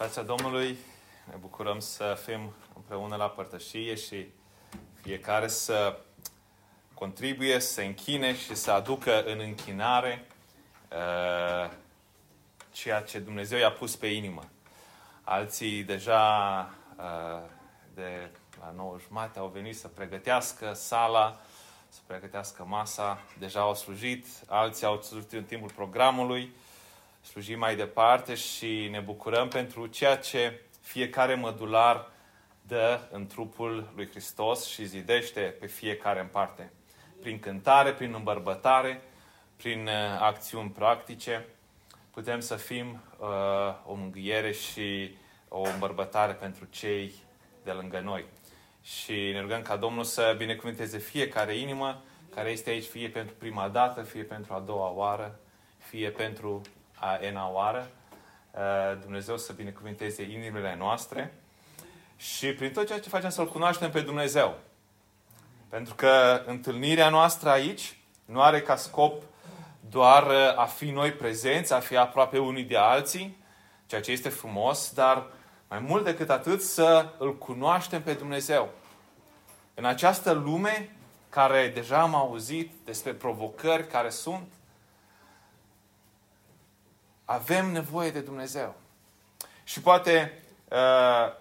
Pacea Domnului, ne bucurăm să fim împreună la părtășie și fiecare să contribuie, să se închine și să aducă în închinare uh, ceea ce Dumnezeu i-a pus pe inimă. Alții deja uh, de la 9 jumate au venit să pregătească sala, să pregătească masa, deja au slujit, alții au slujit în timpul programului, slujim mai departe și ne bucurăm pentru ceea ce fiecare mădular dă în trupul lui Hristos și zidește pe fiecare în parte. Prin cântare, prin îmbărbătare, prin uh, acțiuni practice, putem să fim uh, o mângâiere și o îmbărbătare pentru cei de lângă noi. Și ne rugăm ca Domnul să binecuvânteze fiecare inimă care este aici, fie pentru prima dată, fie pentru a doua oară, fie pentru a ena oară. Uh, Dumnezeu să binecuvânteze inimile noastre și prin tot ceea ce facem să-L cunoaștem pe Dumnezeu. Pentru că întâlnirea noastră aici nu are ca scop doar uh, a fi noi prezenți, a fi aproape unii de alții, ceea ce este frumos, dar mai mult decât atât să îl cunoaștem pe Dumnezeu. În această lume care deja am auzit despre provocări care sunt, avem nevoie de Dumnezeu. Și poate uh,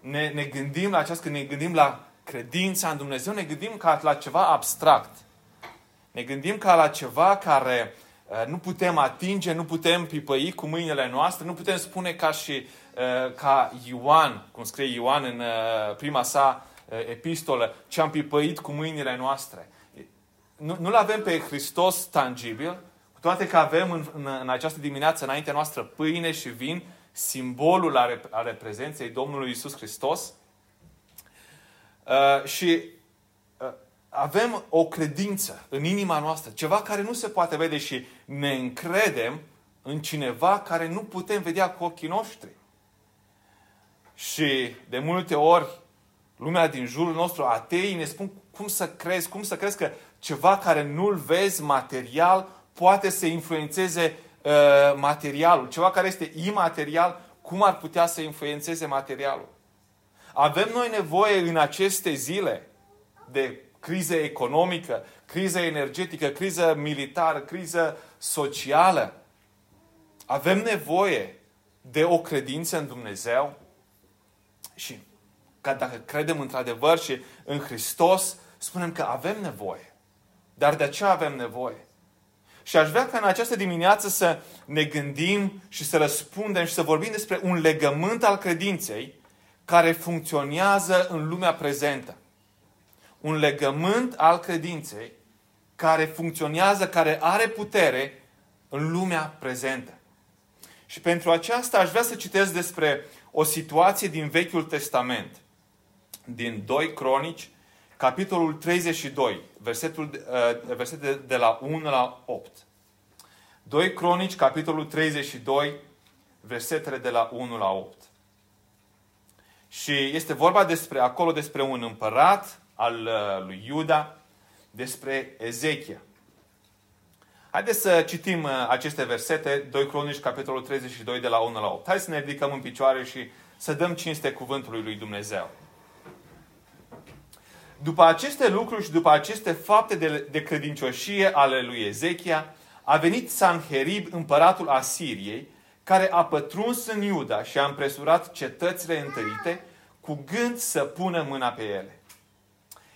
ne, ne gândim la aceasta, când ne gândim la credința în Dumnezeu, ne gândim ca la ceva abstract. Ne gândim ca la ceva care uh, nu putem atinge, nu putem pipăi cu mâinile noastre, nu putem spune ca și uh, ca Ioan, cum scrie Ioan în uh, prima sa uh, epistolă, ce am pipăit cu mâinile noastre. Nu, nu-L avem pe Hristos tangibil, cu toate că avem în, în, în această dimineață înaintea noastră pâine și vin, simbolul ale, ale prezenței Domnului Isus Hristos. Uh, și uh, avem o credință în inima noastră, ceva care nu se poate vede și ne încredem în cineva care nu putem vedea cu ochii noștri. Și de multe ori lumea din jurul nostru, ateii, ne spun cum să crezi, cum să crezi că ceva care nu-l vezi material poate să influențeze uh, materialul. Ceva care este imaterial, cum ar putea să influențeze materialul? Avem noi nevoie în aceste zile de criză economică, criză energetică, criză militară, criză socială. Avem nevoie de o credință în Dumnezeu și că dacă credem într-adevăr și în Hristos, spunem că avem nevoie. Dar de ce avem nevoie? Și aș vrea ca în această dimineață să ne gândim și să răspundem și să vorbim despre un legământ al credinței care funcționează în lumea prezentă. Un legământ al credinței care funcționează, care are putere în lumea prezentă. Și pentru aceasta aș vrea să citesc despre o situație din Vechiul Testament, din 2 Cronici, capitolul 32, versetul, uh, versete de la 1 la 8. 2 Cronici, capitolul 32, versetele de la 1 la 8. Și este vorba despre acolo despre un împărat al uh, lui Iuda, despre Ezechia. Haideți să citim uh, aceste versete, 2 Cronici, capitolul 32, de la 1 la 8. Hai să ne ridicăm în picioare și să dăm cinste cuvântului lui Dumnezeu. După aceste lucruri și după aceste fapte de, de credincioșie ale lui Ezechia, a venit Sanherib, împăratul Asiriei, care a pătruns în Iuda și a împresurat cetățile întărite cu gând să pună mâna pe ele.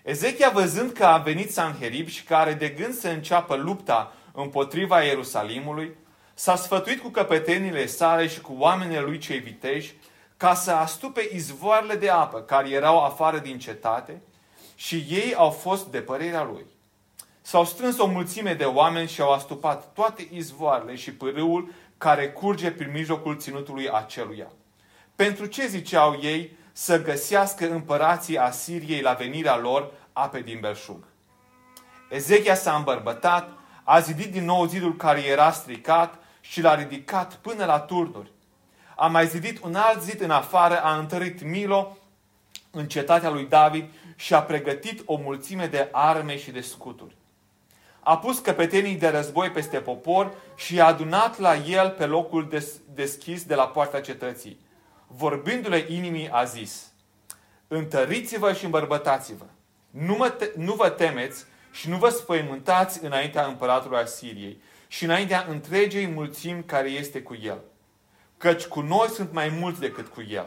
Ezechia, văzând că a venit Sanherib și că are de gând să înceapă lupta împotriva Ierusalimului, s-a sfătuit cu căpetenile sale și cu oamenii lui cei viteji ca să astupe izvoarele de apă care erau afară din cetate și ei au fost de părerea lui. S-au strâns o mulțime de oameni și au astupat toate izvoarele și pârâul care curge prin mijlocul ținutului aceluia. Pentru ce ziceau ei să găsească împărații Asiriei la venirea lor ape din belșug? Ezechia s-a îmbărbătat, a zidit din nou zidul care era stricat și l-a ridicat până la turnuri. A mai zidit un alt zid în afară, a întărit Milo în cetatea lui David și a pregătit o mulțime de arme și de scuturi a pus căpetenii de război peste popor și i-a adunat la el pe locul des- deschis de la poarta cetății. Vorbindu-le inimii a zis, întăriți-vă și îmbărbătați-vă. Nu, mă te- nu vă temeți și nu vă spăimântați înaintea împăratului Asiriei și înaintea întregei mulțimi care este cu el. Căci cu noi sunt mai mulți decât cu el.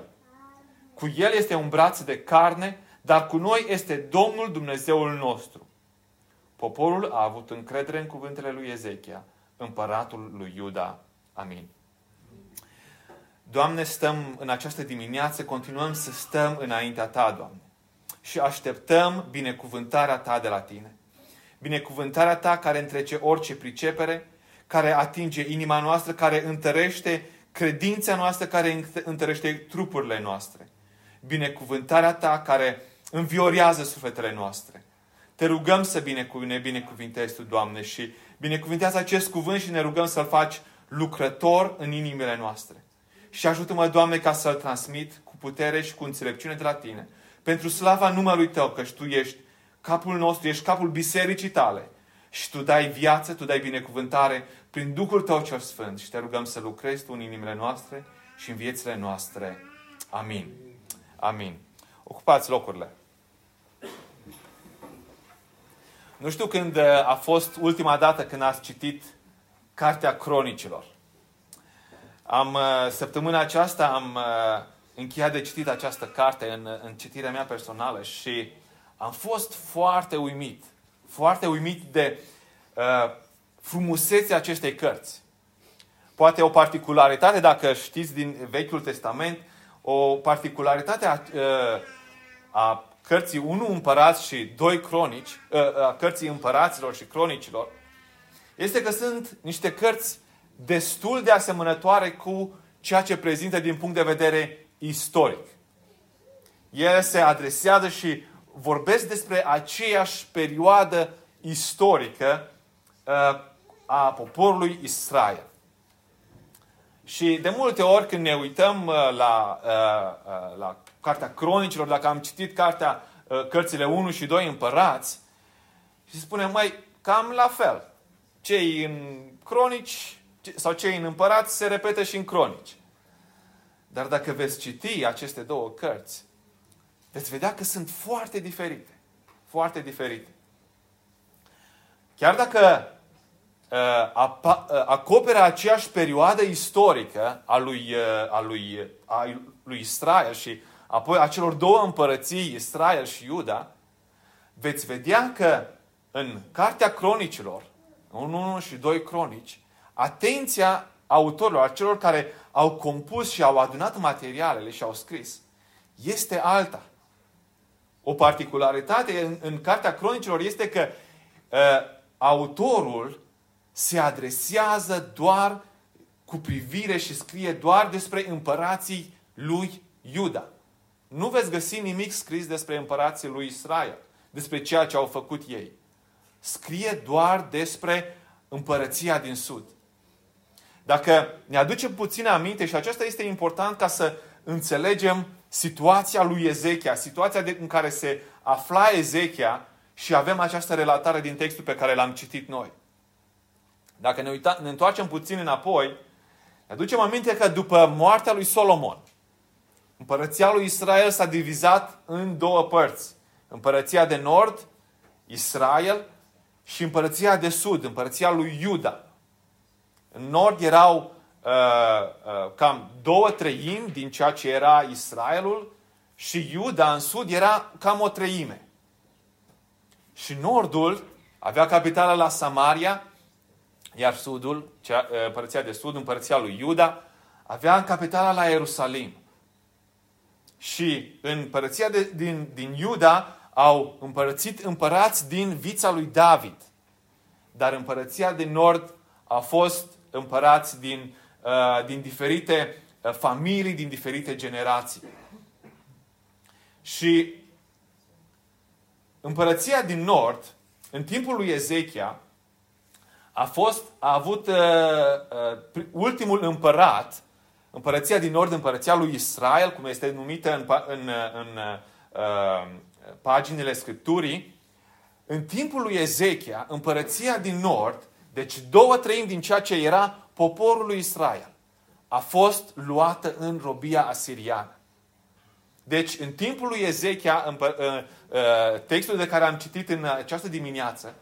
Cu el este un braț de carne, dar cu noi este Domnul Dumnezeul nostru. Poporul a avut încredere în cuvintele lui Ezechia, împăratul lui Iuda. Amin. Doamne, stăm în această dimineață, continuăm să stăm înaintea Ta, Doamne. Și așteptăm binecuvântarea Ta de la Tine. Binecuvântarea Ta care întrece orice pricepere, care atinge inima noastră, care întărește credința noastră, care întărește trupurile noastre. Binecuvântarea Ta care înviorează sufletele noastre. Te rugăm să ne binecuvintezi Tu, Doamne, și binecuvintează acest cuvânt și ne rugăm să-L faci lucrător în inimile noastre. Și ajută-mă, Doamne, ca să-L transmit cu putere și cu înțelepciune de la Tine. Pentru slava numărului Tău, că Tu ești capul nostru, ești capul bisericii Tale. Și Tu dai viață, Tu dai binecuvântare prin Duhul Tău cel Sfânt. Și te rugăm să lucrezi Tu în inimile noastre și în viețile noastre. Amin. Amin. Ocupați locurile. Nu știu când uh, a fost ultima dată când ați citit Cartea Cronicilor. Am, uh, săptămâna aceasta am uh, încheiat de citit această carte în, în citirea mea personală și am fost foarte uimit. Foarte uimit de uh, frumusețea acestei cărți. Poate o particularitate, dacă știți din Vechiul Testament, o particularitate a, a cărții 1 împărați și 2 cronici, a cărții împăraților și cronicilor, este că sunt niște cărți destul de asemănătoare cu ceea ce prezintă din punct de vedere istoric. Ele se adresează și vorbesc despre aceeași perioadă istorică a poporului Israel. Și de multe ori când ne uităm la, la Cartea Cronicilor, dacă am citit cartea, cărțile 1 și 2 împărați, și spunem, mai cam la fel. Cei în cronici sau cei în împărați se repetă și în cronici. Dar dacă veți citi aceste două cărți, veți vedea că sunt foarte diferite. Foarte diferite. Chiar dacă uh, uh, acoperă aceeași perioadă istorică a lui, uh, a lui, a lui Israel și apoi a celor două împărății, Israel și Iuda, veți vedea că în Cartea Cronicilor, 1 și 2 Cronici, atenția autorilor, a celor care au compus și au adunat materialele și au scris, este alta. O particularitate în, în Cartea Cronicilor este că uh, autorul se adresează doar cu privire și scrie doar despre împărații lui Iuda. Nu veți găsi nimic scris despre împărații lui Israel, despre ceea ce au făcut ei. Scrie doar despre împărăția din sud. Dacă ne aducem puțin aminte, și aceasta este important ca să înțelegem situația lui Ezechia, situația de, în care se afla Ezechia și avem această relatare din textul pe care l-am citit noi. Dacă ne, uita, ne întoarcem puțin înapoi, ne aducem aminte că după moartea lui Solomon, împărăția lui Israel s-a divizat în două părți. Împărăția de nord, Israel, și împărăția de sud, împărăția lui Iuda. În nord erau uh, uh, cam două treimi din ceea ce era Israelul și Iuda în sud era cam o treime. Și nordul avea capitala la Samaria, iar sudul, cea, uh, împărăția de sud, împărăția lui Iuda, avea capitala la Ierusalim. Și în împărăția de, din, din Iuda au împărățit împărați din vița lui David. Dar împărăția de nord a fost împărați din, uh, din diferite uh, familii, din diferite generații. Și împărăția din nord, în timpul lui Ezechia, a fost, a avut uh, uh, ultimul împărat, împărăția din nord, împărăția lui Israel, cum este numită în, în, în uh, paginile Scripturii, în timpul lui Ezechia, împărăția din nord, deci două treimi din ceea ce era poporul lui Israel, a fost luată în robia asiriană. Deci, în timpul lui Ezechia, în, uh, textul de care am citit în această dimineață,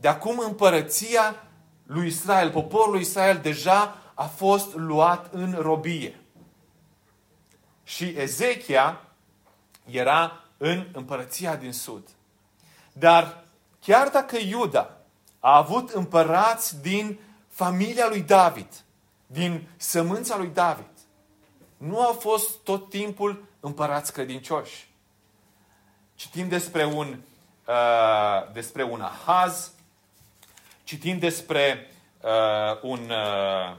de acum împărăția lui Israel, poporul lui Israel deja a fost luat în robie. Și Ezechia era în împărăția din sud. Dar chiar dacă Iuda a avut împărați din familia lui David, din sămânța lui David, nu au fost tot timpul împărați credincioși. Citim despre un, uh, despre un Ahaz, citim despre uh, un, uh,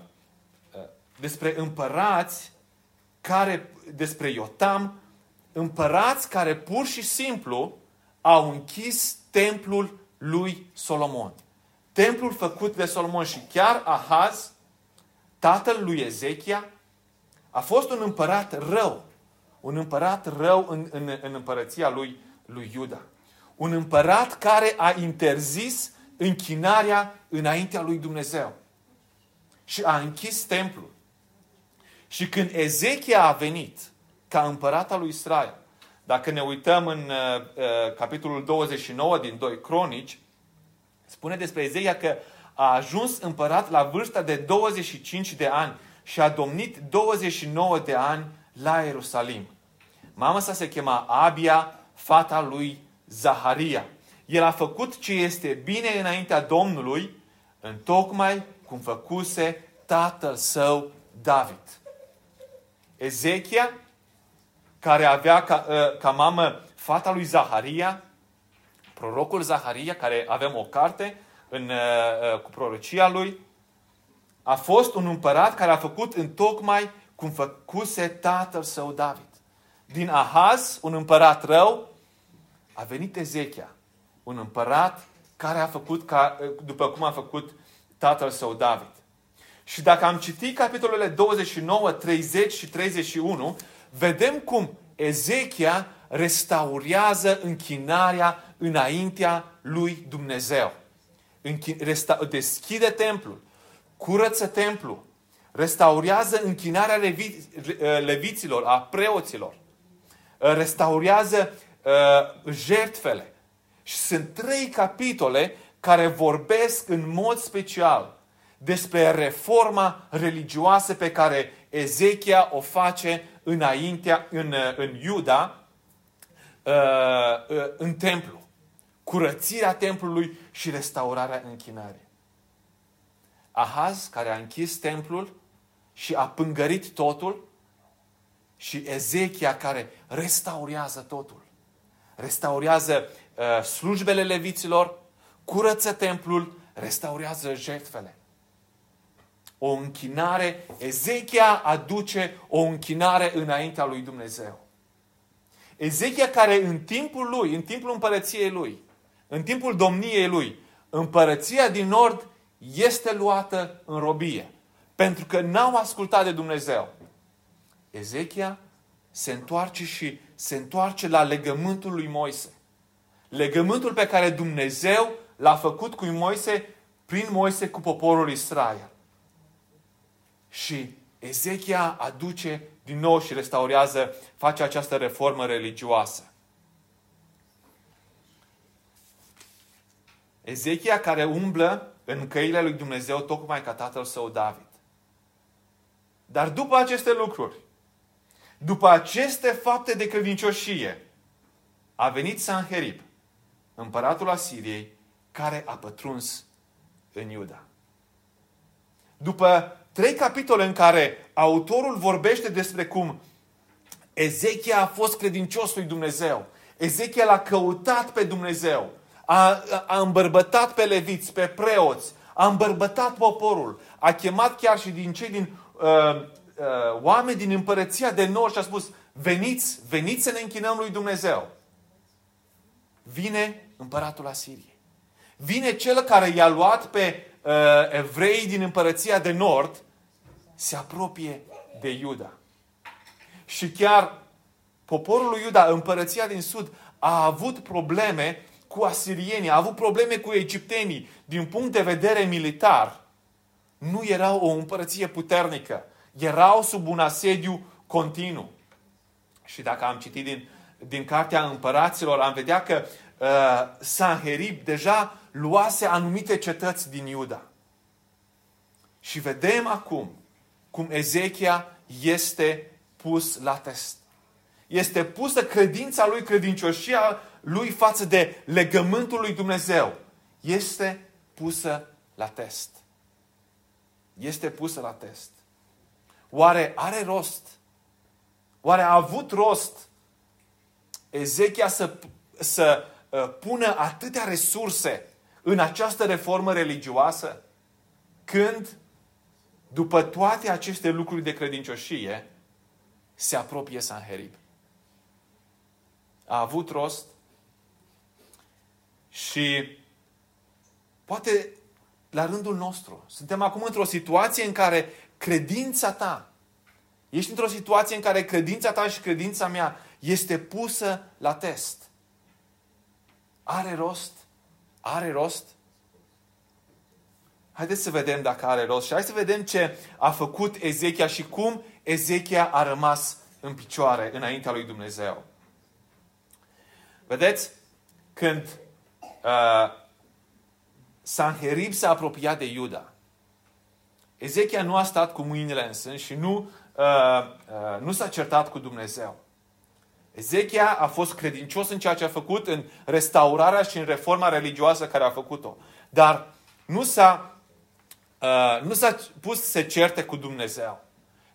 uh, despre împărați care, despre Iotam, împărați care pur și simplu au închis templul lui Solomon. Templul făcut de Solomon și chiar Ahaz, tatăl lui Ezechia, a fost un împărat rău. Un împărat rău în, în, în împărăția lui, lui Iuda. Un împărat care a interzis închinarea înaintea lui Dumnezeu. Și a închis templul. Și când Ezechia a venit ca împărat al lui Israel, dacă ne uităm în uh, uh capitolul 29 din 2 Cronici, spune despre Ezechia că a ajuns împărat la vârsta de 25 de ani și a domnit 29 de ani la Ierusalim. Mama sa se chema Abia, fata lui Zaharia. El a făcut ce este bine înaintea Domnului, în tocmai cum făcuse tatăl său David. Ezechia, care avea ca, ă, ca mamă fata lui Zaharia, prorocul Zaharia, care avem o carte în, ă, ă, cu prorocia lui, a fost un împărat care a făcut în tocmai cum făcuse tatăl său David. Din Ahaz, un împărat rău, a venit Ezechia, un împărat care a făcut ca, după cum a făcut tatăl său David. Și dacă am citit capitolele 29, 30 și 31, vedem cum Ezechia restaurează închinarea înaintea lui Dumnezeu. Deschide templul, curăță templul, restaurează închinarea levi, leviților, a preoților, restaurează uh, jertfele. Și sunt trei capitole care vorbesc în mod special despre reforma religioasă pe care Ezechia o face înaintea, în, în Iuda, uh, uh, în templu. Curățirea templului și restaurarea închinării. Ahaz, care a închis templul și a pângărit totul, și Ezechia, care restaurează totul. Restaurează uh, slujbele leviților, curăță templul, restaurează jertfele. O închinare, Ezechia aduce o închinare înaintea lui Dumnezeu. Ezechia care în timpul lui, în timpul împărăției lui, în timpul domniei lui, împărăția din nord este luată în robie. Pentru că n-au ascultat de Dumnezeu. Ezechia se întoarce și se întoarce la legământul lui Moise. Legământul pe care Dumnezeu l-a făcut cu Moise prin Moise cu poporul Israel. Și Ezechia aduce din nou și restaurează, face această reformă religioasă. Ezechia care umblă în căile lui Dumnezeu tocmai ca tatăl său David. Dar după aceste lucruri, după aceste fapte de credincioșie, a venit Sanherib, împăratul Asiriei, care a pătruns în Iuda. După trei capitole în care autorul vorbește despre cum Ezechia a fost credincios lui Dumnezeu, Ezechia l-a căutat pe Dumnezeu, a, a îmbărbătat pe leviți, pe preoți, a îmbărbătat poporul, a chemat chiar și din cei din uh, uh, oameni din împărăția de nord și a spus, veniți, veniți să ne închinăm lui Dumnezeu. Vine împăratul Asiriei. Vine cel care i-a luat pe uh, evrei din împărăția de nord, se apropie de Iuda. Și chiar poporul lui Iuda, împărăția din sud, a avut probleme cu asirienii, a avut probleme cu egiptenii, din punct de vedere militar, nu erau o împărăție puternică. Erau sub un asediu continuu. Și dacă am citit din, din Cartea Împăraților, am vedea că uh, Sanherib deja luase anumite cetăți din Iuda. Și vedem acum cum Ezechia este pus la test. Este pusă credința lui, credincioșia lui față de legământul lui Dumnezeu. Este pusă la test. Este pusă la test. Oare are rost? Oare a avut rost Ezechia să, să uh, pună atâtea resurse în această reformă religioasă când, după toate aceste lucruri de credincioșie, se apropie Sanherib? A avut rost și poate la rândul nostru. Suntem acum într-o situație în care credința ta, ești într-o situație în care credința ta și credința mea este pusă la test. Are rost? Are rost? Haideți să vedem dacă are rost și hai să vedem ce a făcut Ezechia și cum Ezechia a rămas în picioare înaintea lui Dumnezeu. Vedeți? Când uh, Sanherib s-a apropiat de Iuda, Ezechia nu a stat cu mâinile în sân și nu, uh, uh, nu s-a certat cu Dumnezeu. Ezechia a fost credincios în ceea ce a făcut, în restaurarea și în reforma religioasă care a făcut-o. Dar nu s-a, uh, nu s-a pus să se certe cu Dumnezeu.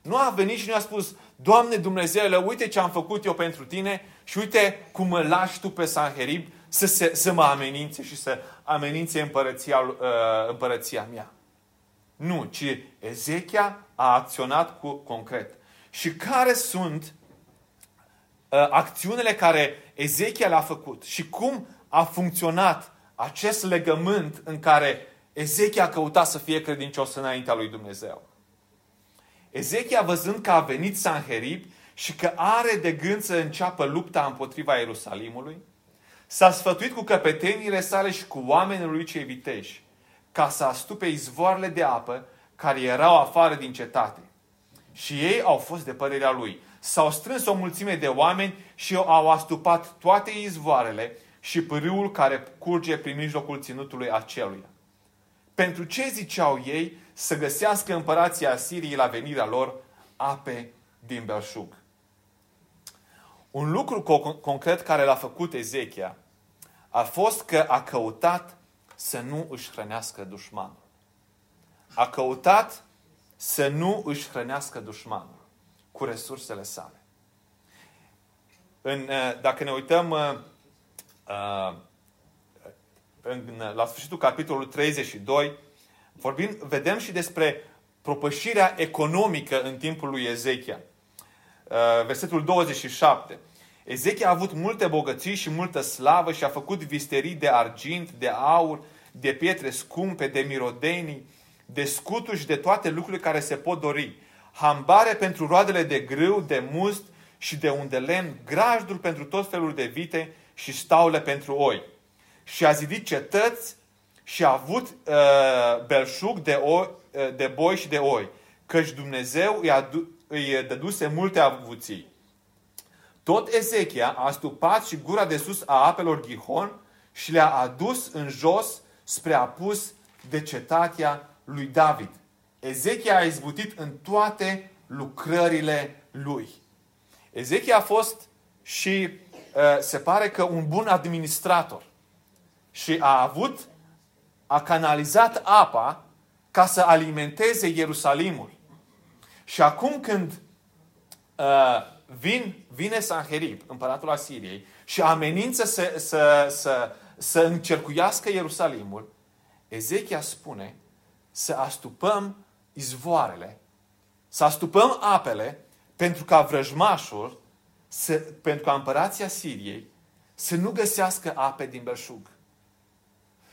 Nu a venit și nu a spus, Doamne Dumnezeule, uite ce am făcut eu pentru tine și uite cum mă lași tu pe Sanherib să, se, să mă amenințe și să amenințe împărăția, uh, împărăția mea. Nu, ci Ezechia a acționat cu concret. Și care sunt uh, acțiunile care Ezechia le-a făcut și cum a funcționat acest legământ în care Ezechia a căutat să fie credincios înaintea lui Dumnezeu. Ezechia văzând că a venit Sanherib și că are de gând să înceapă lupta împotriva Ierusalimului, s-a sfătuit cu căpetenile sale și cu oamenii lui cei viteși, ca să astupe izvoarele de apă care erau afară din cetate. Și ei au fost de părerea lui. S-au strâns o mulțime de oameni și au astupat toate izvoarele și pârâul care curge prin mijlocul ținutului aceluia. Pentru ce ziceau ei să găsească împărația Asiriei la venirea lor ape din belșug? Un lucru concret care l-a făcut Ezechia a fost că a căutat să nu își hrănească dușmanul. A căutat să nu își hrănească dușmanul cu resursele sale. În, uh, dacă ne uităm uh, uh, în, la sfârșitul capitolului 32, vorbim, vedem și despre propășirea economică în timpul lui Ezechia. Versetul 27. Ezechia a avut multe bogății și multă slavă și a făcut visterii de argint, de aur, de pietre scumpe, de mirodenii, de scuturi și de toate lucrurile care se pot dori. Hambare pentru roadele de grâu, de must și de unde lemn, grajduri pentru tot felul de vite și staule pentru oi. Și a zidit cetăți și a avut uh, belșug de, oi, uh, de boi și de oi, căci Dumnezeu îi, adu- îi dăduse multe avuții. Tot Ezechia a stupat și gura de sus a apelor Gihon și le-a adus în jos spre apus de cetatea lui David. Ezechia a izbutit în toate lucrările lui. Ezechia a fost și uh, se pare că un bun administrator. Și a avut, a canalizat apa ca să alimenteze Ierusalimul. Și acum când uh, vin, vine Sanherib, împăratul Asiriei, și amenință să, să, să, să încercuiască Ierusalimul, Ezechia spune să astupăm izvoarele, să astupăm apele, pentru ca vrăjmașul, să, pentru ca împărația Siriei să nu găsească ape din belșug.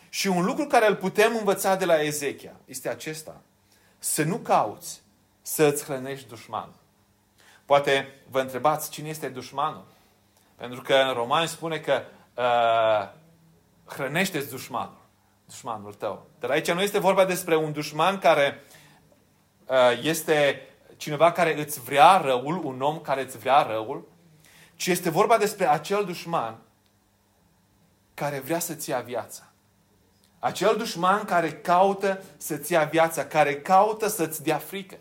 Și un lucru care îl putem învăța de la Ezechia este acesta. Să nu cauți să îți hrănești dușmanul. Poate vă întrebați cine este dușmanul. Pentru că în Roman spune că uh, hrănește dușmanul. Dușmanul tău. Dar aici nu este vorba despre un dușman care uh, este cineva care îți vrea răul, un om care îți vrea răul, ci este vorba despre acel dușman care vrea să-ți ia viața. Acel dușman care caută să-ți ia viața, care caută să-ți dea frică,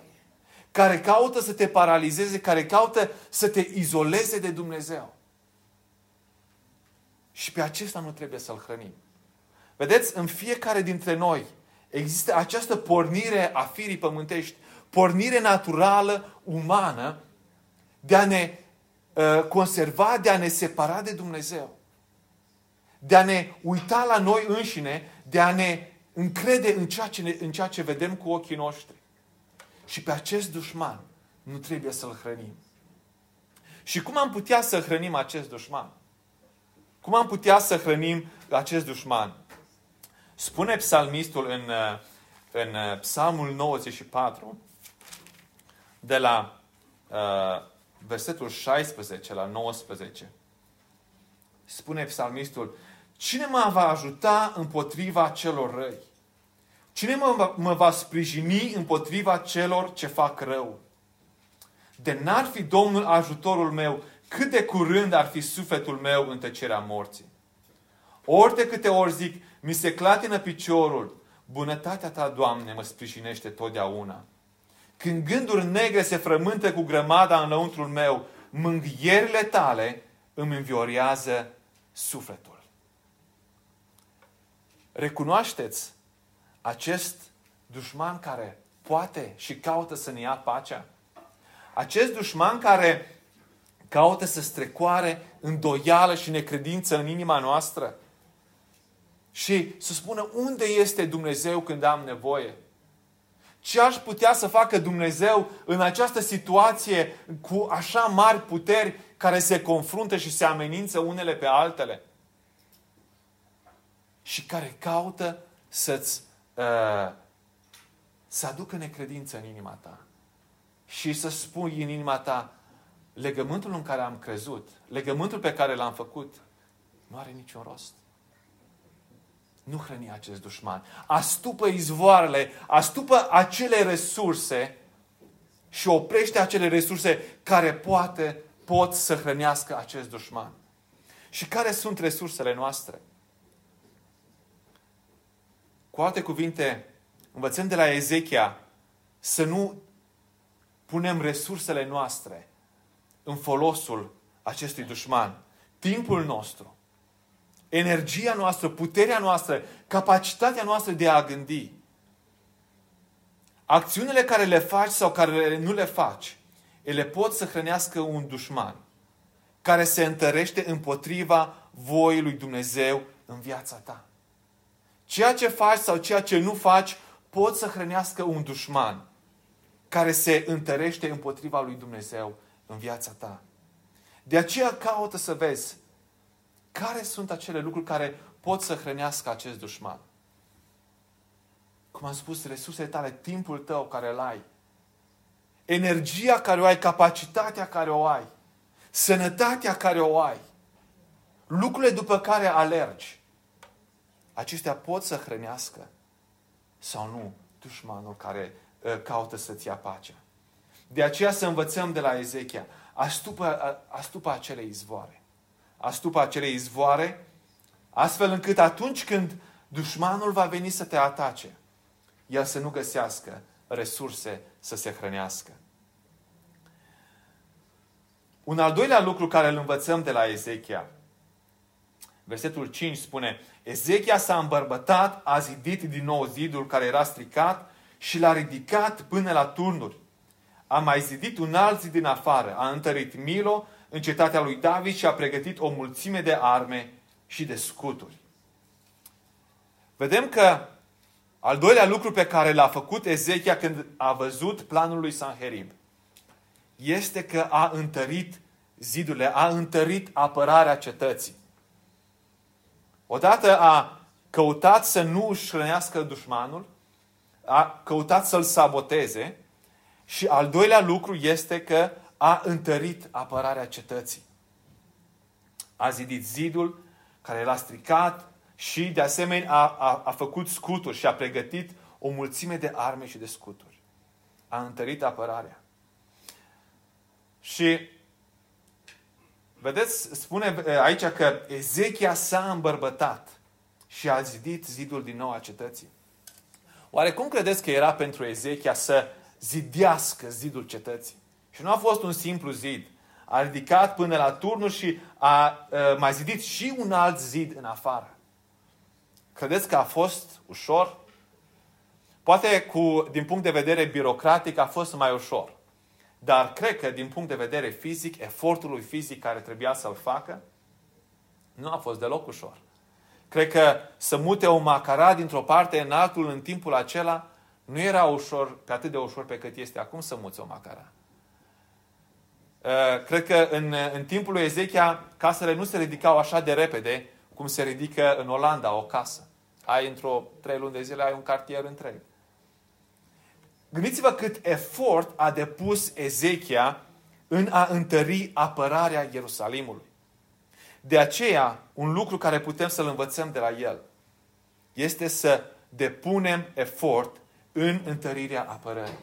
care caută să te paralizeze, care caută să te izoleze de Dumnezeu. Și pe acesta nu trebuie să-l hrănim. Vedeți, în fiecare dintre noi există această pornire a firii pământești, pornire naturală, umană, de a ne uh, conserva, de a ne separa de Dumnezeu. De a ne uita la noi înșine, de a ne încrede în ceea ce, ne, în ceea ce vedem cu ochii noștri. Și pe acest dușman nu trebuie să-l hrănim. Și cum am putea să hrănim acest dușman? Cum am putea să hrănim acest dușman? Spune psalmistul în, în psalmul 94, de la uh, versetul 16 la 19. Spune psalmistul, Cine mă va ajuta împotriva celor răi? Cine mă va, mă va sprijini împotriva celor ce fac rău? De n-ar fi Domnul ajutorul meu, cât de curând ar fi sufletul meu în tăcerea morții. Ori de câte ori zic, mi se clatină piciorul, bunătatea ta, Doamne, mă sprijinește totdeauna. Când gânduri negre se frământă cu grămada înăuntrul meu, mânghierile tale îmi înviorează sufletul. Recunoașteți acest dușman care poate și caută să ne ia pacea? Acest dușman care caută să strecoare îndoială și necredință în inima noastră și să spună unde este Dumnezeu când am nevoie. Ce aș putea să facă Dumnezeu în această situație cu așa mari puteri care se confruntă și se amenință unele pe altele? și care caută să-ți uh, să aducă necredință în inima ta. Și să spui în inima ta, legământul în care am crezut, legământul pe care l-am făcut, nu are niciun rost. Nu hrăni acest dușman. Astupă izvoarele, astupă acele resurse și oprește acele resurse care poate, pot să hrănească acest dușman. Și care sunt resursele noastre? Cu alte cuvinte, învățăm de la Ezechia să nu punem resursele noastre în folosul acestui dușman. Timpul nostru, energia noastră, puterea noastră, capacitatea noastră de a gândi. Acțiunile care le faci sau care nu le faci, ele pot să hrănească un dușman care se întărește împotriva voii lui Dumnezeu în viața ta. Ceea ce faci sau ceea ce nu faci pot să hrănească un dușman care se întărește împotriva lui Dumnezeu în viața ta. De aceea caută să vezi care sunt acele lucruri care pot să hrănească acest dușman. Cum am spus, resursele tale, timpul tău care îl ai, energia care o ai, capacitatea care o ai, sănătatea care o ai, lucrurile după care alergi acestea pot să hrănească sau nu dușmanul care uh, caută să-ți ia pacea. De aceea să învățăm de la Ezechia, astupă, astupă acele izvoare. Astupă acele izvoare, astfel încât atunci când dușmanul va veni să te atace, el să nu găsească resurse să se hrănească. Un al doilea lucru care îl învățăm de la Ezechia, versetul 5 spune, Ezechia s-a îmbărbătat, a zidit din nou zidul care era stricat și l-a ridicat până la turnuri. A mai zidit un alt zid din afară, a întărit Milo în cetatea lui David și a pregătit o mulțime de arme și de scuturi. Vedem că al doilea lucru pe care l-a făcut Ezechia când a văzut planul lui Sanherib este că a întărit zidurile, a întărit apărarea cetății. Odată a căutat să nu își hrănească dușmanul, a căutat să-l saboteze și al doilea lucru este că a întărit apărarea cetății. A zidit zidul care era stricat și de asemenea a, a, a făcut scuturi și a pregătit o mulțime de arme și de scuturi. A întărit apărarea. Și vedeți, spune aici că Ezechia s-a îmbărbătat și a zidit zidul din nou a cetății. Oare cum credeți că era pentru Ezechia să zidească zidul cetății? Și nu a fost un simplu zid. A ridicat până la turnul și a, a mai zidit și un alt zid în afară. Credeți că a fost ușor? Poate cu, din punct de vedere birocratic a fost mai ușor. Dar cred că din punct de vedere fizic, efortul lui fizic care trebuia să-l facă, nu a fost deloc ușor. Cred că să mute o macara dintr-o parte în altul în timpul acela nu era ușor, pe atât de ușor pe cât este acum să muți o macara. Uh, cred că în, în timpul lui Ezechia casele nu se ridicau așa de repede cum se ridică în Olanda o casă. Ai într-o trei luni de zile, ai un cartier întreg. Gândiți-vă cât efort a depus Ezechia în a întări apărarea Ierusalimului. De aceea, un lucru care putem să-l învățăm de la el este să depunem efort în întărirea apărării.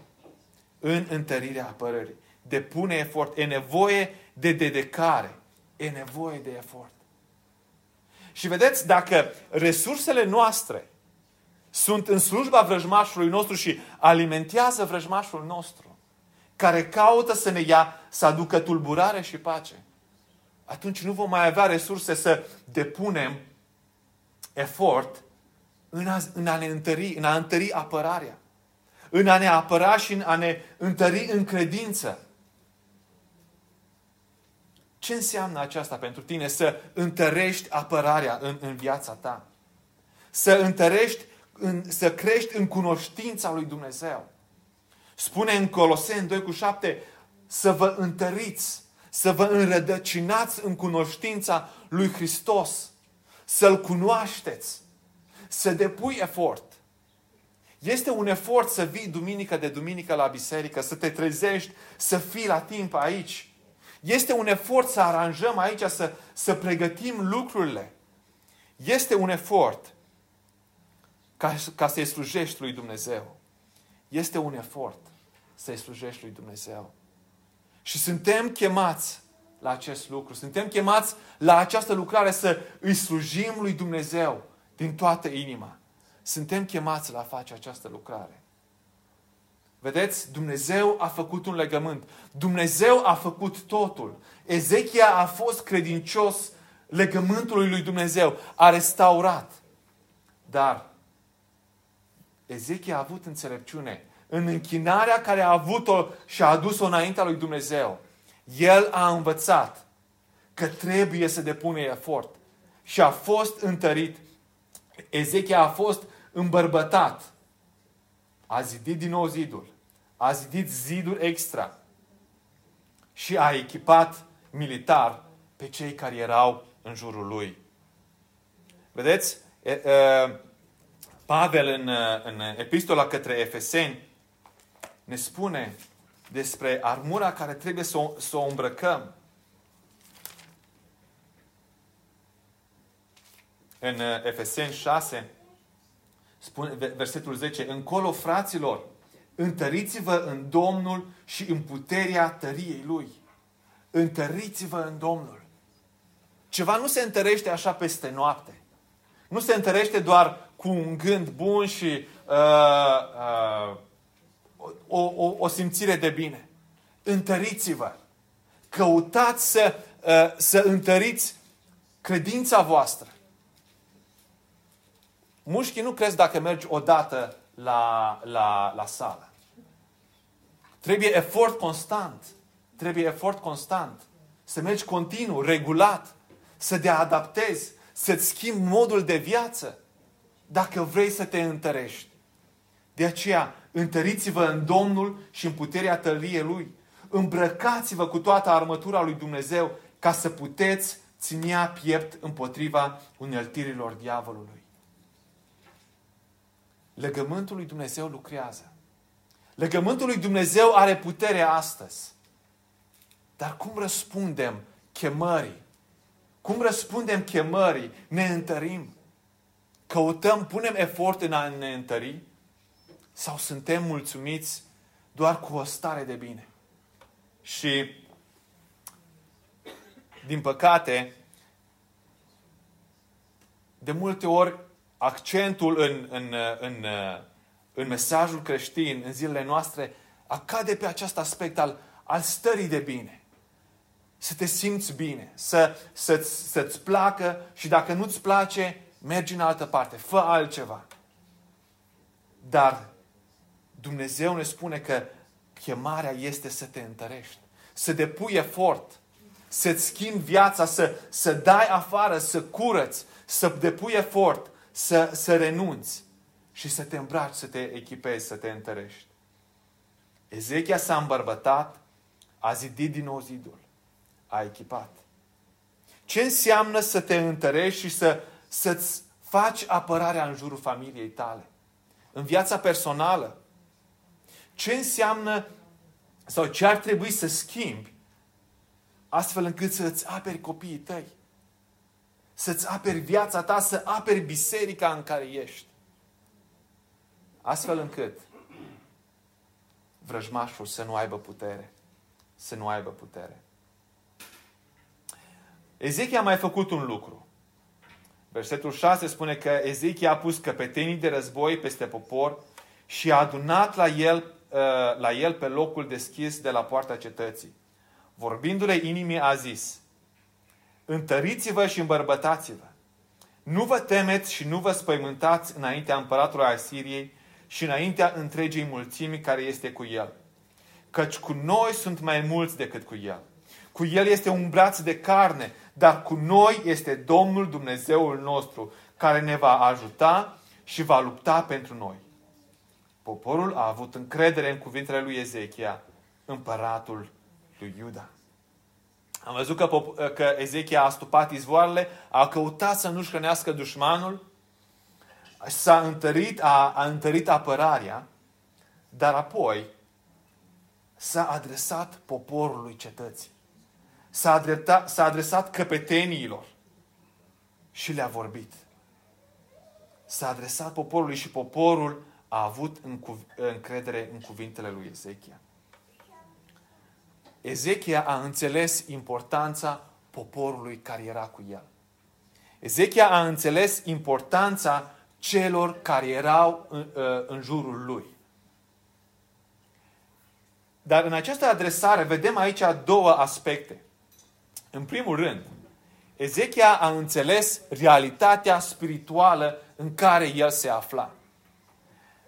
În întărirea apărării. Depune efort. E nevoie de dedicare. E nevoie de efort. Și vedeți, dacă resursele noastre sunt în slujba vrăjmașului nostru și alimentează vrăjmașul nostru, care caută să ne ia, să aducă tulburare și pace, atunci nu vom mai avea resurse să depunem efort în a, în a ne întări, în a întări apărarea, în a ne apăra și în a ne întări în credință. Ce înseamnă aceasta pentru tine? Să întărești apărarea în, în viața ta. Să întărești, în, să crești în cunoștința lui Dumnezeu. Spune în Coloseni 2 cu 7, să vă întăriți, să vă înrădăcinați în cunoștința lui Hristos, să-L cunoașteți, să depui efort. Este un efort să vii duminică de duminică la biserică, să te trezești, să fii la timp aici, este un efort să aranjăm aici, să, să pregătim lucrurile. Este un efort ca, ca să-i slujești lui Dumnezeu. Este un efort să-i slujești lui Dumnezeu. Și suntem chemați la acest lucru. Suntem chemați la această lucrare să îi slujim lui Dumnezeu din toată inima. Suntem chemați la a face această lucrare. Vedeți? Dumnezeu a făcut un legământ. Dumnezeu a făcut totul. Ezechia a fost credincios legământului lui Dumnezeu. A restaurat. Dar Ezechia a avut înțelepciune în închinarea care a avut-o și a adus-o înaintea lui Dumnezeu. El a învățat că trebuie să depune efort și a fost întărit. Ezechia a fost îmbărbătat. A zidit din nou zidul a zidit ziduri extra și a echipat militar pe cei care erau în jurul lui. Vedeți? Pavel în, în epistola către Efeseni ne spune despre armura care trebuie să o, să o îmbrăcăm. În Efeseni 6, spune versetul 10, încolo fraților, Întăriți-vă în Domnul și în puterea tăriei Lui. Întăriți-vă în Domnul. Ceva nu se întărește așa peste noapte. Nu se întărește doar cu un gând bun și uh, uh, o, o, o simțire de bine. Întăriți-vă. Căutați să, uh, să întăriți credința voastră. Mușchii nu crezi dacă mergi odată la, la, la sală. Trebuie efort constant. Trebuie efort constant. Să mergi continuu, regulat, să te adaptezi, să-ți schimbi modul de viață, dacă vrei să te întărești. De aceea, întăriți-vă în Domnul și în puterea tărie Lui. Îmbrăcați-vă cu toată armătura lui Dumnezeu ca să puteți ținea piept împotriva uneltirilor diavolului. Legământul lui Dumnezeu lucrează. Legământul lui Dumnezeu are putere astăzi. Dar cum răspundem chemării? Cum răspundem chemării? Ne întărim. Căutăm, punem efort în a ne întări? Sau suntem mulțumiți doar cu o stare de bine? Și, din păcate, de multe ori accentul în, în, în, în mesajul creștin, în zilele noastre, acade pe acest aspect al, al stării de bine. Să te simți bine, să, să-ți, să-ți placă și dacă nu-ți place, mergi în altă parte, fă altceva. Dar Dumnezeu ne spune că chemarea este să te întărești, să depui efort, să-ți schimbi viața, să, să dai afară, să curăți, să depui efort, să, să renunți și să te îmbraci, să te echipezi, să te întărești. Ezechia s-a îmbărbătat, a zidit din nou zidul, a echipat. Ce înseamnă să te întărești și să, să-ți faci apărarea în jurul familiei tale? În viața personală? Ce înseamnă sau ce ar trebui să schimbi astfel încât să-ți aperi copiii tăi? Să-ți aperi viața ta, să aperi biserica în care ești. Astfel încât vrăjmașul să nu aibă putere. Să nu aibă putere. Ezechia a mai făcut un lucru. Versetul 6 spune că Ezechia a pus căpetenii de război peste popor și a adunat la el, uh, la el pe locul deschis de la poarta cetății. Vorbindu-le inimii a zis, întăriți-vă și îmbărbătați-vă. Nu vă temeți și nu vă spăimântați înaintea împăratului Asiriei și înaintea întregii mulțimi care este cu el. Căci cu noi sunt mai mulți decât cu el. Cu el este un braț de carne, dar cu noi este Domnul Dumnezeul nostru, care ne va ajuta și va lupta pentru noi. Poporul a avut încredere în cuvintele lui Ezechia, împăratul lui Iuda. Am văzut că, că Ezechia a stupat izvoarele, a căutat să nu-și hrănească dușmanul, s-a întărit, a, a întărit apărarea, dar apoi s-a adresat poporului cetății. S-a, adreptat, s-a adresat căpeteniilor și le-a vorbit. S-a adresat poporului și poporul a avut încredere în cuvintele lui Ezechia. Ezechia a înțeles importanța poporului care era cu el. Ezechia a înțeles importanța celor care erau în, uh, în jurul lui. Dar în această adresare vedem aici două aspecte. În primul rând, Ezechia a înțeles realitatea spirituală în care el se afla.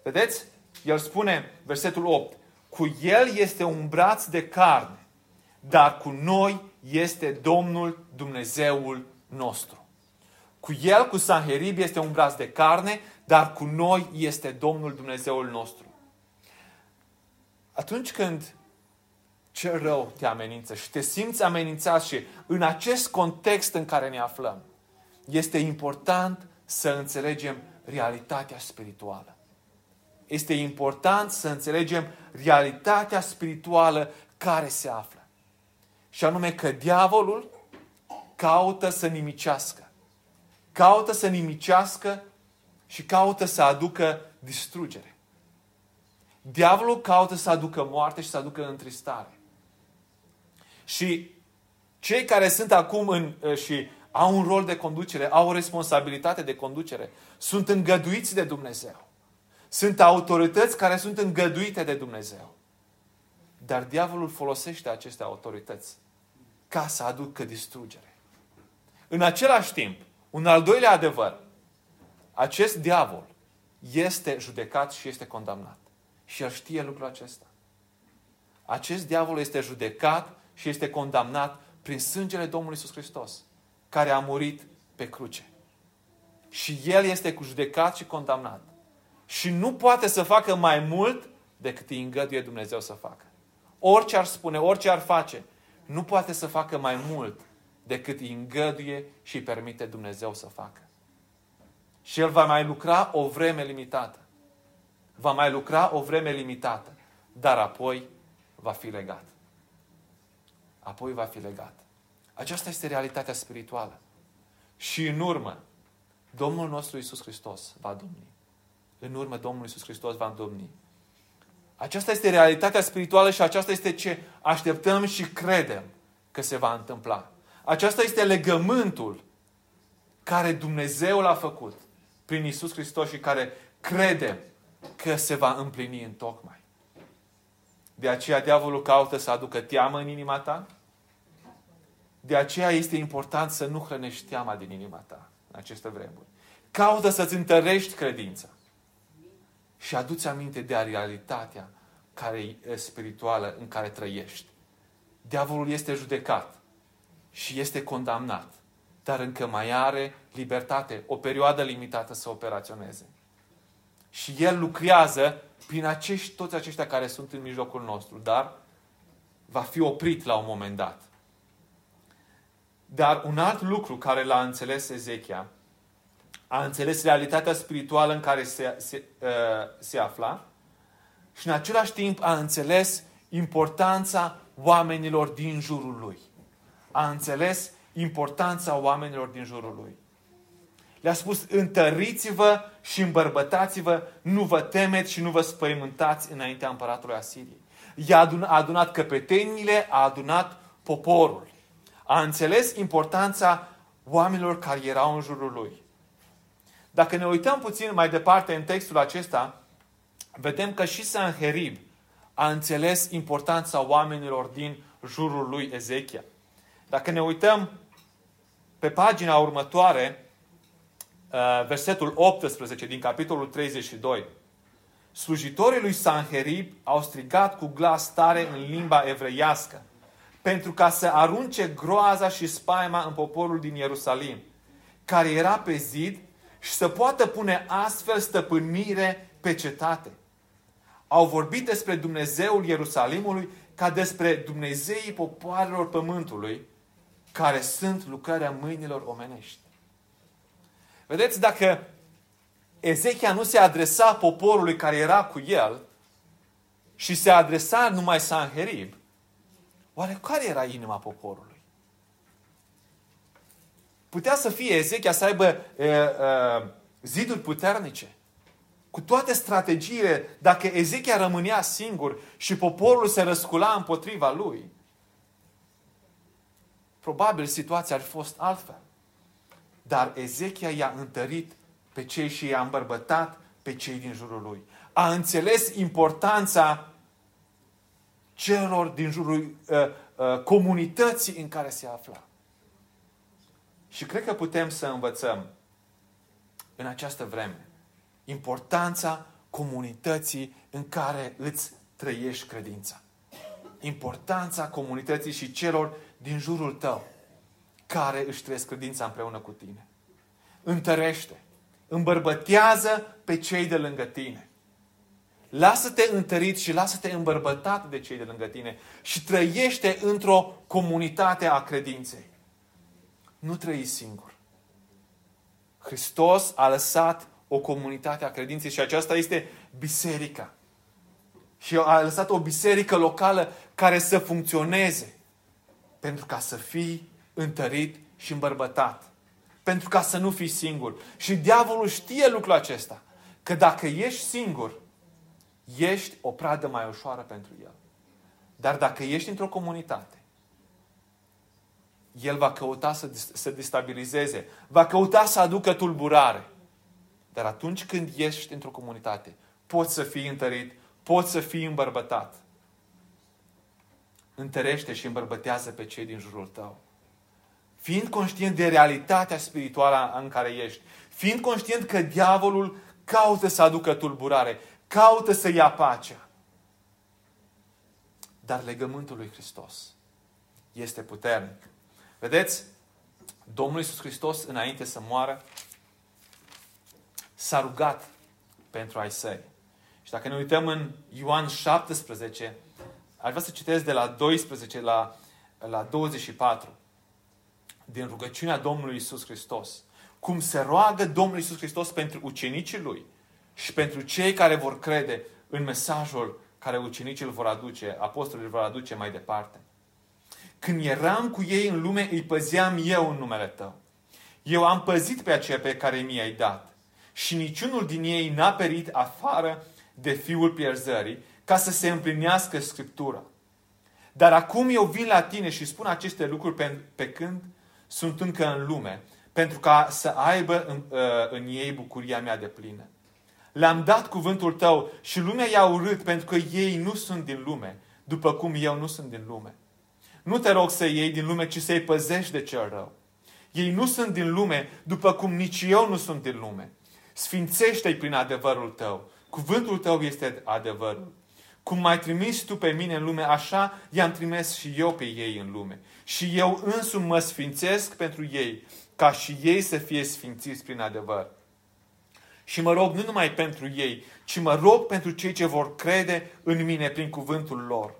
Vedeți? El spune, versetul 8, cu el este un braț de carne, dar cu noi este Domnul Dumnezeul nostru. Cu el, cu Sanherib, este un braț de carne, dar cu noi este Domnul Dumnezeul nostru. Atunci când cel rău te amenință și te simți amenințat și în acest context în care ne aflăm, este important să înțelegem realitatea spirituală. Este important să înțelegem realitatea spirituală care se află. Și anume că diavolul caută să nimicească. Caută să nimicească și caută să aducă distrugere. Diavolul caută să aducă moarte și să aducă întristare. Și cei care sunt acum în, uh, și au un rol de conducere, au o responsabilitate de conducere, sunt îngăduiți de Dumnezeu. Sunt autorități care sunt îngăduite de Dumnezeu. Dar diavolul folosește aceste autorități ca să aducă distrugere. În același timp, un al doilea adevăr, acest diavol este judecat și este condamnat. Și el știe lucrul acesta. Acest diavol este judecat și este condamnat prin sângele Domnului Iisus Hristos, care a murit pe cruce. Și el este cu judecat și condamnat. Și nu poate să facă mai mult decât îi îngăduie Dumnezeu să facă. Orice ar spune, orice ar face, nu poate să facă mai mult decât îi îngăduie și îi permite Dumnezeu să facă. Și el va mai lucra o vreme limitată. Va mai lucra o vreme limitată. Dar apoi va fi legat. Apoi va fi legat. Aceasta este realitatea spirituală. Și în urmă, Domnul nostru Isus Hristos va domni. În urmă Domnul Isus Hristos va domni. Aceasta este realitatea spirituală și aceasta este ce așteptăm și credem că se va întâmpla. Aceasta este legământul care Dumnezeu l-a făcut prin Isus Hristos și care credem că se va împlini în tocmai. De aceea diavolul caută să aducă teamă în inima ta. De aceea este important să nu hrănești teama din inima ta în aceste vremuri. Caută să-ți întărești credința. Și aduți aminte de realitatea care e spirituală în care trăiești. Diavolul este judecat și este condamnat, dar încă mai are libertate, o perioadă limitată să operaționeze. Și el lucrează prin acești, toți aceștia care sunt în mijlocul nostru, dar va fi oprit la un moment dat. Dar un alt lucru care l-a înțeles Ezechia, a înțeles realitatea spirituală în care se, se, uh, se afla și în același timp a înțeles importanța oamenilor din jurul lui. A înțeles importanța oamenilor din jurul lui. Le-a spus, întăriți-vă și îmbărbătați-vă, nu vă temeți și nu vă spăimântați înaintea împăratului Asiriei. I-a adunat, a adunat căpetenile, a adunat poporul. A înțeles importanța oamenilor care erau în jurul lui. Dacă ne uităm puțin mai departe în textul acesta, vedem că și Sanherib a înțeles importanța oamenilor din jurul lui Ezechia. Dacă ne uităm pe pagina următoare, Uh, versetul 18 din capitolul 32. Slujitorii lui Sanherib au strigat cu glas tare în limba evreiască, pentru ca să arunce groaza și spaima în poporul din Ierusalim, care era pe zid și să poată pune astfel stăpânire pe cetate. Au vorbit despre Dumnezeul Ierusalimului ca despre Dumnezeii popoarelor pământului, care sunt lucrarea mâinilor omenești. Vedeți, dacă Ezechia nu se adresa poporului care era cu el și se adresa numai Sanherib, oare care era inima poporului? Putea să fie Ezechia să aibă e, e, ziduri puternice. Cu toate strategiile, dacă Ezechia rămânea singur și poporul se răscula împotriva lui, probabil situația ar fi fost altfel. Dar Ezechia i-a întărit pe cei și i-a îmbărbătat pe cei din jurul lui. A înțeles importanța celor din jurul uh, uh, comunității în care se afla. Și cred că putem să învățăm în această vreme importanța comunității în care îți trăiești credința. Importanța comunității și celor din jurul tău care își trăiesc credința împreună cu tine. Întărește, îmbărbătează pe cei de lângă tine. Lasă-te întărit și lasă-te îmbărbătat de cei de lângă tine și trăiește într-o comunitate a credinței. Nu trăi singur. Hristos a lăsat o comunitate a credinței și aceasta este biserica. Și a lăsat o biserică locală care să funcționeze pentru ca să fii întărit și îmbărbătat. Pentru ca să nu fii singur. Și diavolul știe lucrul acesta. Că dacă ești singur, ești o pradă mai ușoară pentru el. Dar dacă ești într-o comunitate, el va căuta să, să destabilizeze, va căuta să aducă tulburare. Dar atunci când ești într-o comunitate, poți să fii întărit, poți să fii îmbărbătat. Întărește și îmbărbătează pe cei din jurul tău fiind conștient de realitatea spirituală în care ești, fiind conștient că diavolul caută să aducă tulburare, caută să ia pacea. Dar legământul lui Hristos este puternic. Vedeți, Domnul Iisus Hristos, înainte să moară, s-a rugat pentru ai săi. Și dacă ne uităm în Ioan 17, aș vrea să citesc de la 12 la, la 24 din rugăciunea Domnului Isus Hristos. Cum se roagă Domnul Isus Hristos pentru ucenicii Lui și pentru cei care vor crede în mesajul care ucenicii îl vor aduce, apostolii îl vor aduce mai departe. Când eram cu ei în lume, îi păzeam eu în numele Tău. Eu am păzit pe aceea pe care mi-ai dat și niciunul din ei n-a perit afară de fiul pierzării, ca să se împlinească Scriptura. Dar acum eu vin la tine și spun aceste lucruri pe, pe când sunt încă în lume, pentru ca să aibă în, uh, în ei bucuria mea de plină. Le-am dat cuvântul tău și lumea i-a urât pentru că ei nu sunt din lume, după cum eu nu sunt din lume. Nu te rog să iei din lume, ci să-i păzești de cel rău. Ei nu sunt din lume, după cum nici eu nu sunt din lume. Sfințește-i prin adevărul tău. Cuvântul tău este adevărul. Cum m-ai trimis tu pe mine în lume, așa i-am trimis și eu pe ei în lume. Și eu însumi mă sfințesc pentru ei, ca și ei să fie sfințiți prin adevăr. Și mă rog nu numai pentru ei, ci mă rog pentru cei ce vor crede în mine prin cuvântul lor.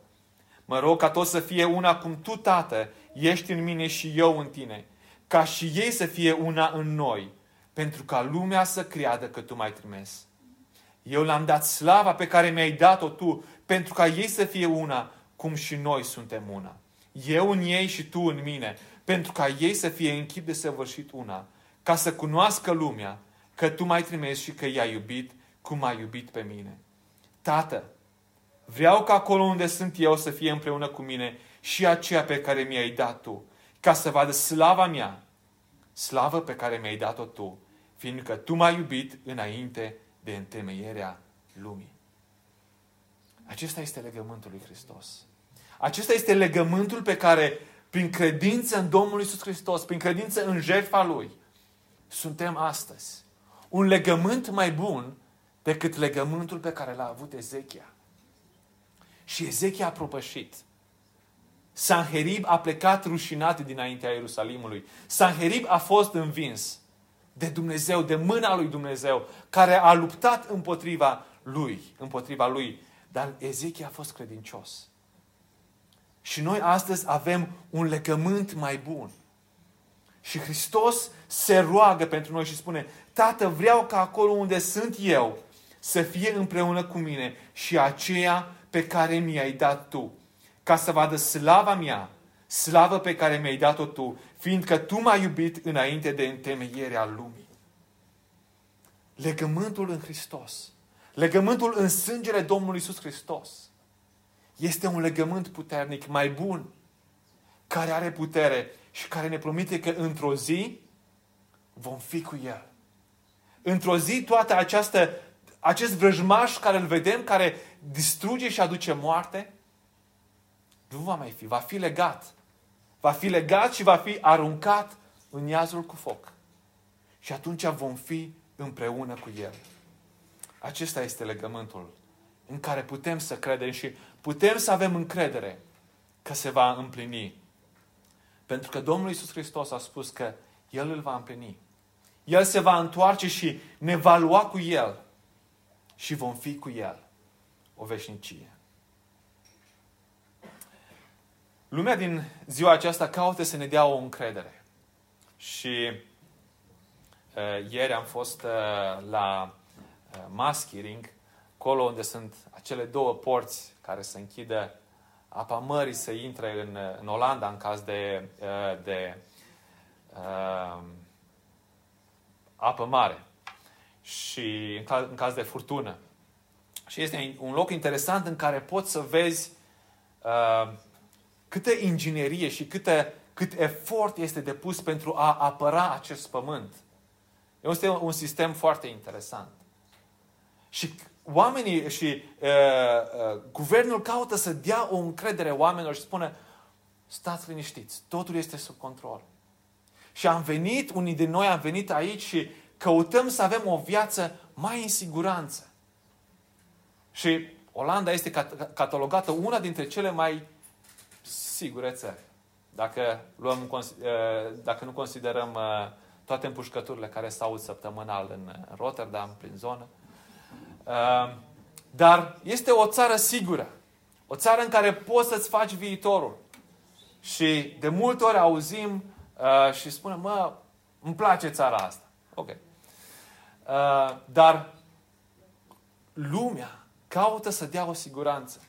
Mă rog ca toți să fie una cum tu, Tată, ești în mine și eu în tine, ca și ei să fie una în noi, pentru ca lumea să creadă că tu m-ai trimis. Eu le-am dat slava pe care mi-ai dat-o tu, pentru ca ei să fie una, cum și noi suntem una. Eu în ei și tu în mine, pentru ca ei să fie în chip de săvârșit una, ca să cunoască lumea că tu m-ai trimis și că i-ai iubit cum ai iubit pe mine. Tată, vreau ca acolo unde sunt eu să fie împreună cu mine și aceea pe care mi-ai dat tu, ca să vadă slava mea, slavă pe care mi-ai dat-o tu, fiindcă tu m-ai iubit înainte de întemeierea lumii. Acesta este legământul lui Hristos. Acesta este legământul pe care, prin credință în Domnul Isus Hristos, prin credință în jertfa Lui, suntem astăzi. Un legământ mai bun decât legământul pe care l-a avut Ezechia. Și Ezechia a propășit. Sanherib a plecat rușinat dinaintea Ierusalimului. Sanherib a fost învins de Dumnezeu, de mâna lui Dumnezeu, care a luptat împotriva lui, împotriva lui. Dar Ezechia a fost credincios. Și noi astăzi avem un legământ mai bun. Și Hristos se roagă pentru noi și spune, Tată, vreau ca acolo unde sunt eu să fie împreună cu mine și aceea pe care mi-ai dat Tu, ca să vadă slava mea, slavă pe care mi-ai dat-o Tu, fiindcă Tu m-ai iubit înainte de întemeierea lumii. Legământul în Hristos, legământul în sângele Domnului Iisus Hristos, este un legământ puternic, mai bun, care are putere și care ne promite că într-o zi vom fi cu El. Într-o zi toată această, acest vrăjmaș care îl vedem, care distruge și aduce moarte, nu va mai fi, va fi legat. Va fi legat și va fi aruncat în iazul cu foc. Și atunci vom fi împreună cu El. Acesta este legământul în care putem să credem și putem să avem încredere că se va împlini. Pentru că Domnul Iisus Hristos a spus că El îl va împlini. El se va întoarce și ne va lua cu El și vom fi cu El o veșnicie. Lumea din ziua aceasta caută să ne dea o încredere. Și uh, ieri am fost uh, la uh, mass hearing, acolo unde sunt acele două porți care se închidă apa mării să intre în, în Olanda în caz de, uh, de uh, apă mare și în caz, în caz de furtună. Și este un loc interesant în care poți să vezi uh, câtă inginerie și câtă, cât efort este depus pentru a apăra acest pământ. Este un sistem foarte interesant. Și oamenii și uh, uh, guvernul caută să dea o încredere oamenilor și spune stați liniștiți, totul este sub control. Și am venit, unii din noi am venit aici și căutăm să avem o viață mai în siguranță. Și Olanda este catalogată una dintre cele mai sigure țări. Dacă, luăm, uh, dacă nu considerăm uh, toate împușcăturile care s-au săptămânal în Rotterdam, prin zonă. Uh, dar este o țară sigură. O țară în care poți să-ți faci viitorul. Și de multe ori auzim uh, și spunem, mă, îmi place țara asta. Ok. Uh, dar lumea caută să dea o siguranță.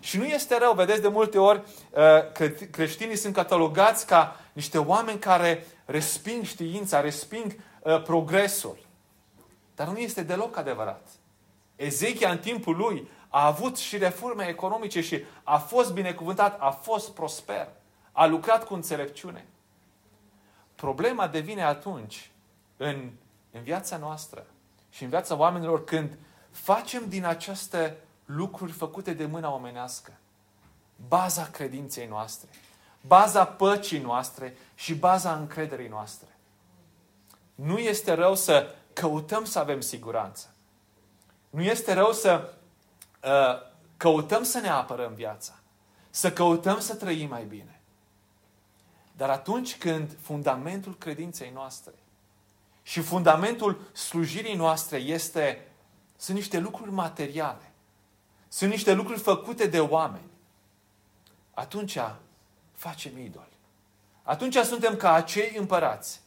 Și nu este rău, vedeți, de multe ori uh, că creștinii sunt catalogați ca niște oameni care resping știința, resping uh, progresul. Dar nu este deloc adevărat. Ezechia în timpul lui a avut și reforme economice și a fost binecuvântat, a fost prosper, a lucrat cu înțelepciune. Problema devine atunci în, în viața noastră și în viața oamenilor când facem din aceste lucruri făcute de mâna omenească baza credinței noastre, baza păcii noastre și baza încrederii noastre. Nu este rău să căutăm să avem siguranță. Nu este rău să uh, căutăm să ne apărăm viața. Să căutăm să trăim mai bine. Dar atunci când fundamentul credinței noastre și fundamentul slujirii noastre este, sunt niște lucruri materiale, sunt niște lucruri făcute de oameni, atunci facem idoli. Atunci suntem ca acei împărați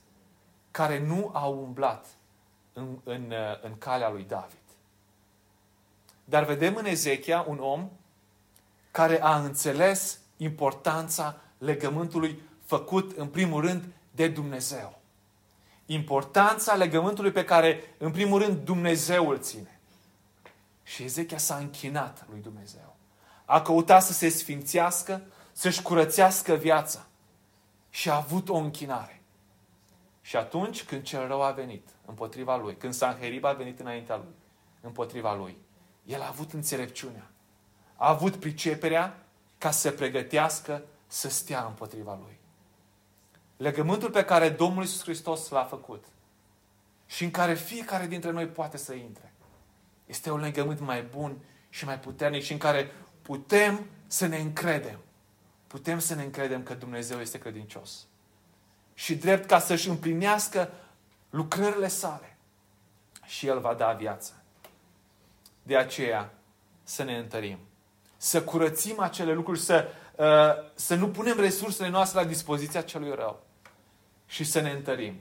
care nu au umblat în, în, în calea lui David. Dar vedem în Ezechia un om care a înțeles importanța legământului făcut în primul rând de Dumnezeu. Importanța legământului pe care în primul rând Dumnezeu îl ține. Și Ezechia s-a închinat lui Dumnezeu. A căutat să se sfințească, să-și curățească viața. Și a avut o închinare. Și atunci când cel rău a venit împotriva lui, când Sanherib a venit înaintea lui, împotriva lui, el a avut înțelepciunea. A avut priceperea ca să se pregătească să stea împotriva lui. Legământul pe care Domnul Iisus Hristos l-a făcut și în care fiecare dintre noi poate să intre, este un legământ mai bun și mai puternic și în care putem să ne încredem. Putem să ne încredem că Dumnezeu este credincios. Și drept ca să-și împlinească lucrările sale. Și El va da viață. De aceea să ne întărim. Să curățim acele lucruri, să, uh, să nu punem resursele noastre la dispoziția celui rău. Și să ne întărim.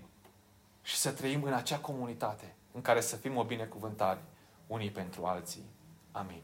Și să trăim în acea comunitate în care să fim o binecuvântare unii pentru alții. Amin.